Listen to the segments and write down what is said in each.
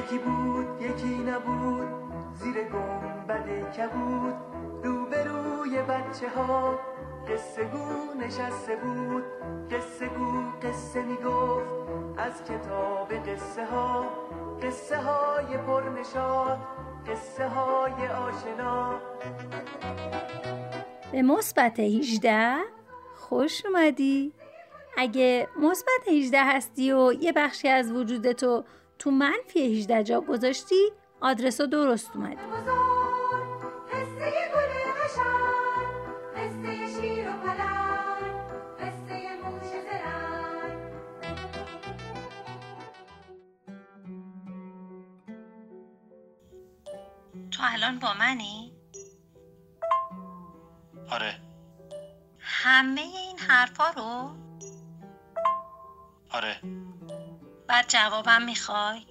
یکی بود یکی نبود زیر گنبد کبود. روبروی بچه ها قصه گو نشسته بود. قصه گو قصه می‌گفت. از کتاب قصه ها قصه های پرنشاد قصه های آشنا. به مثبت 18 خوش اومدی. اگه مثبت 18 هستی و یه بخشی از وجودتو تو منفی 18 جا گذاشتی آدرس رو درست اومدی تو الان با منی؟ آره همه این حرفا رو؟ آره بعد جوابم می‌خوای؟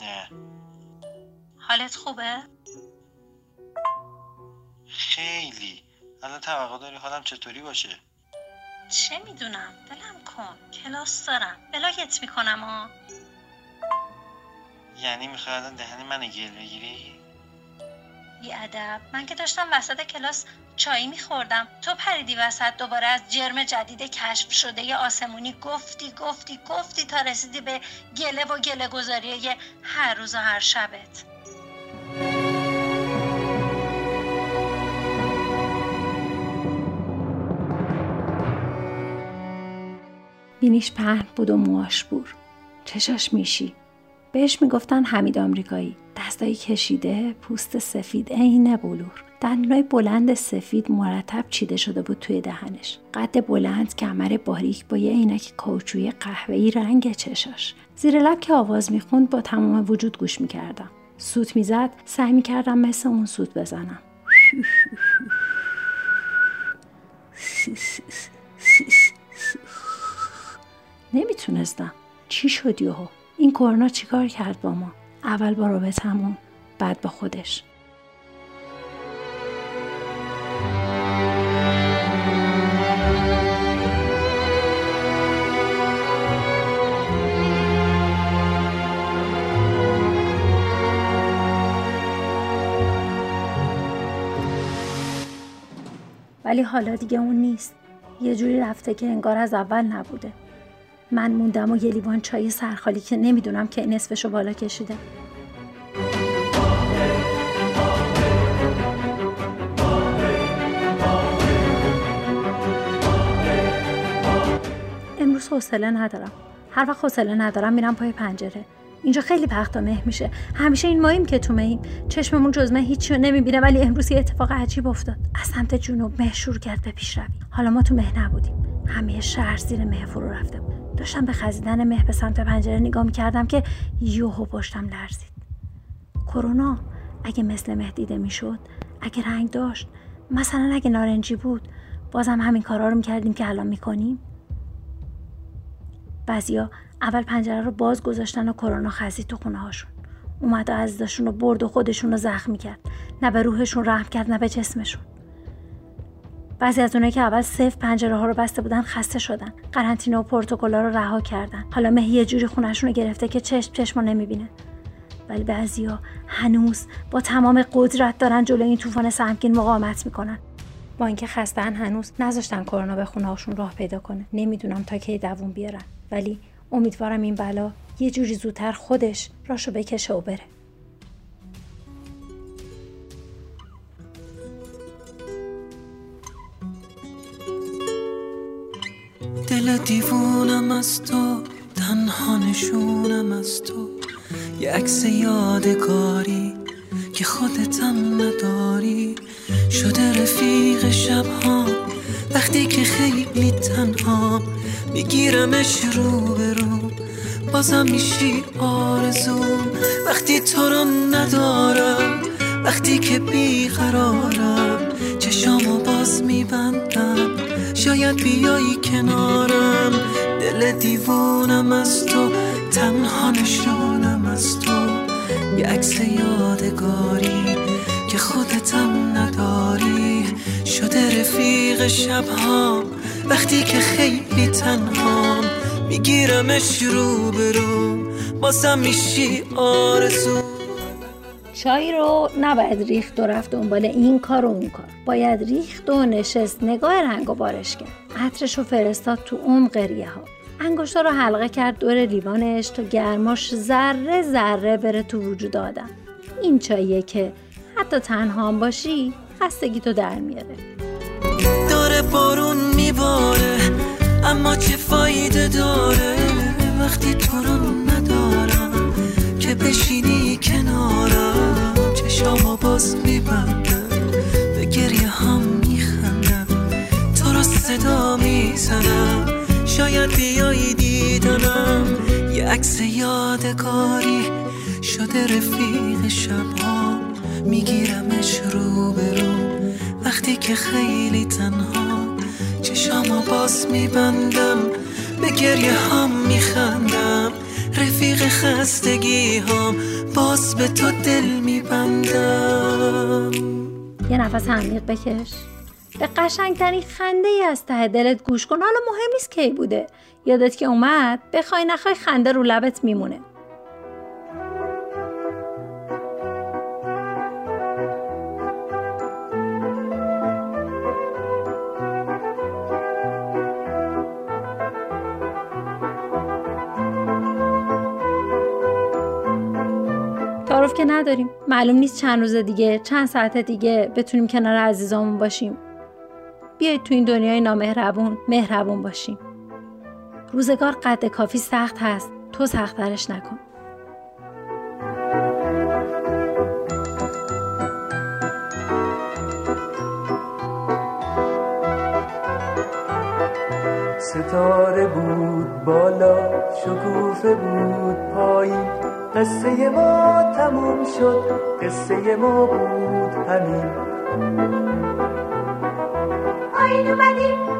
نه. حالت خوبه؟ خیلی. الان توقع داری حالم چطوری باشه؟ چه می‌دونم؟ دلم کن. کلاس دارم. بلاگت می‌کنم ها یعنی می‌خوای دهن من گل بگیری؟ بی ادب من که داشتم وسط کلاس چایی میخوردم. تو پریدی وسط دوباره از جرم جدید کشف شده ی آسمونی گفتی گفتی گفتی تا رسیدی به گله و گله گذاری هر روز و هر شبت. بینیش پهن بود و مواش بور. چشاش میشی. بهش می‌گفتن حمید آمریکایی. دستایی کشیده پوست سفید عین بلور. دندونای بلند سفید مرتب چیده شده بود توی دهنش. قد بلند کمر باریک با یه عینک کاوچویی قهوه‌ای رنگ چشاش. زیر لب که آواز می‌خوند با تمام وجود گوش می‌کردم. سوت می‌زد سعی می‌کردم مثل اون سوت بزنم. نمی‌تونستم. چی شد یهو این کرونا چیکار کرد با ما؟ اول با رابطمون بعد با خودش. ولی حالا دیگه اون نیست. یه جوری رفته که انگار از اول نبوده. من موندم و یه لیوان چای سرخالی که نمی‌دونم که نصفشو بالا کشیده. امروز حوصله ندارم. هر وقت حوصله ندارم میرم پای پنجره. اینجا خیلی پخت و مه میشه. همیشه این ماییم که تو مهیم. چشممون جز مه هیچی رو نمی‌بینه ولی امروز یه اتفاق عجیب افتاد. از سمت جنوب مه شروع کرد به پیش روی حالا ما تو مه نبودیم. همه شهر زیر مه فرو رفته بود. داشتم به خزیدن مه به سمت پنجره نگاه می‌کردم که یوهو پشتم لرزید. کرونا اگه مثل مه دیده می‌شد اگه رنگ داشت مثلا اگه نارنجی بود بازم همین کارا رو می‌کردیم که الان می‌کنیم. بعضیا اول پنجره رو باز گذاشتن و کرونا خزید تو خونه هاشون اومد و عزیزاشون رو برد و خودشون رو زخمی کرد. نه به روحشون رحم کرد نه به جسمشون. بعضی از اونایی که اول صفر پنجره ها رو بسته بودن خسته شدن. قرنطینه و پروتکل‌ها رو رها کردن. حالا مه یه جوری خونشون رو گرفته که چشم چشم نمی‌بینه. ولی بعضیا هنوز با تمام قدرت دارن جلوی این طوفان سهمگین مقاومت می‌کنن. با اینکه خستن هنوز نذاشتن کرونا به خونه هاشون راه پیدا کنه. نمی‌دونم تا کی دووم بیارن. ولی امیدوارم این بلا یه جوری زودتر خودش راشو بکشه و بره. دل دیوونم از تو تنها نشونم از تو. یه عکس یادگاری که خودتم نداری. شده رفیق شبها وقتی که خیلی تنها میگیرمش رو به رو. بازم میشی آرزوم وقتی تو رو ندارم وقتی که بیقرارم چشامو باز میبندم. شاید بیایی کنارم. دل دیوونم از تو تنها نشونم از تو. یه عکس یادگاری که خودتم نداری. شده رفیق شبها. وقتی که خیلی تنهام میگیرمش رو برو باسم میشی آرزو. چای رو نباید ریخت و رفت دنبال این کار و اون کار. باید ریخت و نشست نگاه رنگ و بارش کرد. عطرش رو فرستاد تو عمق ریه ها انگشتا رو حلقه کرد دور لیوانش تا گرماش ذره ذره بره تو وجود آدم. این چاییه که حتی تنها باشی خستگی تو در میاره. داره بارون میباره اما چه فایده داره؟ وقتی تو رو ندارم که بشینی کنارم چشامو باز میبندم به گریه هم میخندم تو رو صدا می‌زنم شاید بیایی دیدنم یه عکس یادگاری شده رفیق شبها. میگیرمش رو برو وقتی که خیلی تنها چشامو باز میبندم به گریه هم میخندم. رفیق خستگی هم باز به تو دل میبندم. یه نفس عمیق بکش. به قشنگترین خنده ای از ته دلت گوش کن. حالا مهم نیست کی بوده. یادت که اومد بخوای نخوای خنده رو لبت میمونه. که نداریم. معلوم نیست چند روز دیگه چند ساعت دیگه بتونیم کنار عزیزامون باشیم. بیایید تو این دنیای نامهربون مهربون باشیم. روزگار قد کافی سخت هست. تو سختترش نکن. ستاره بود بالا شکوفه بود پایین. قصه ما تموم شد قصه ما بود همین. آین اومدیم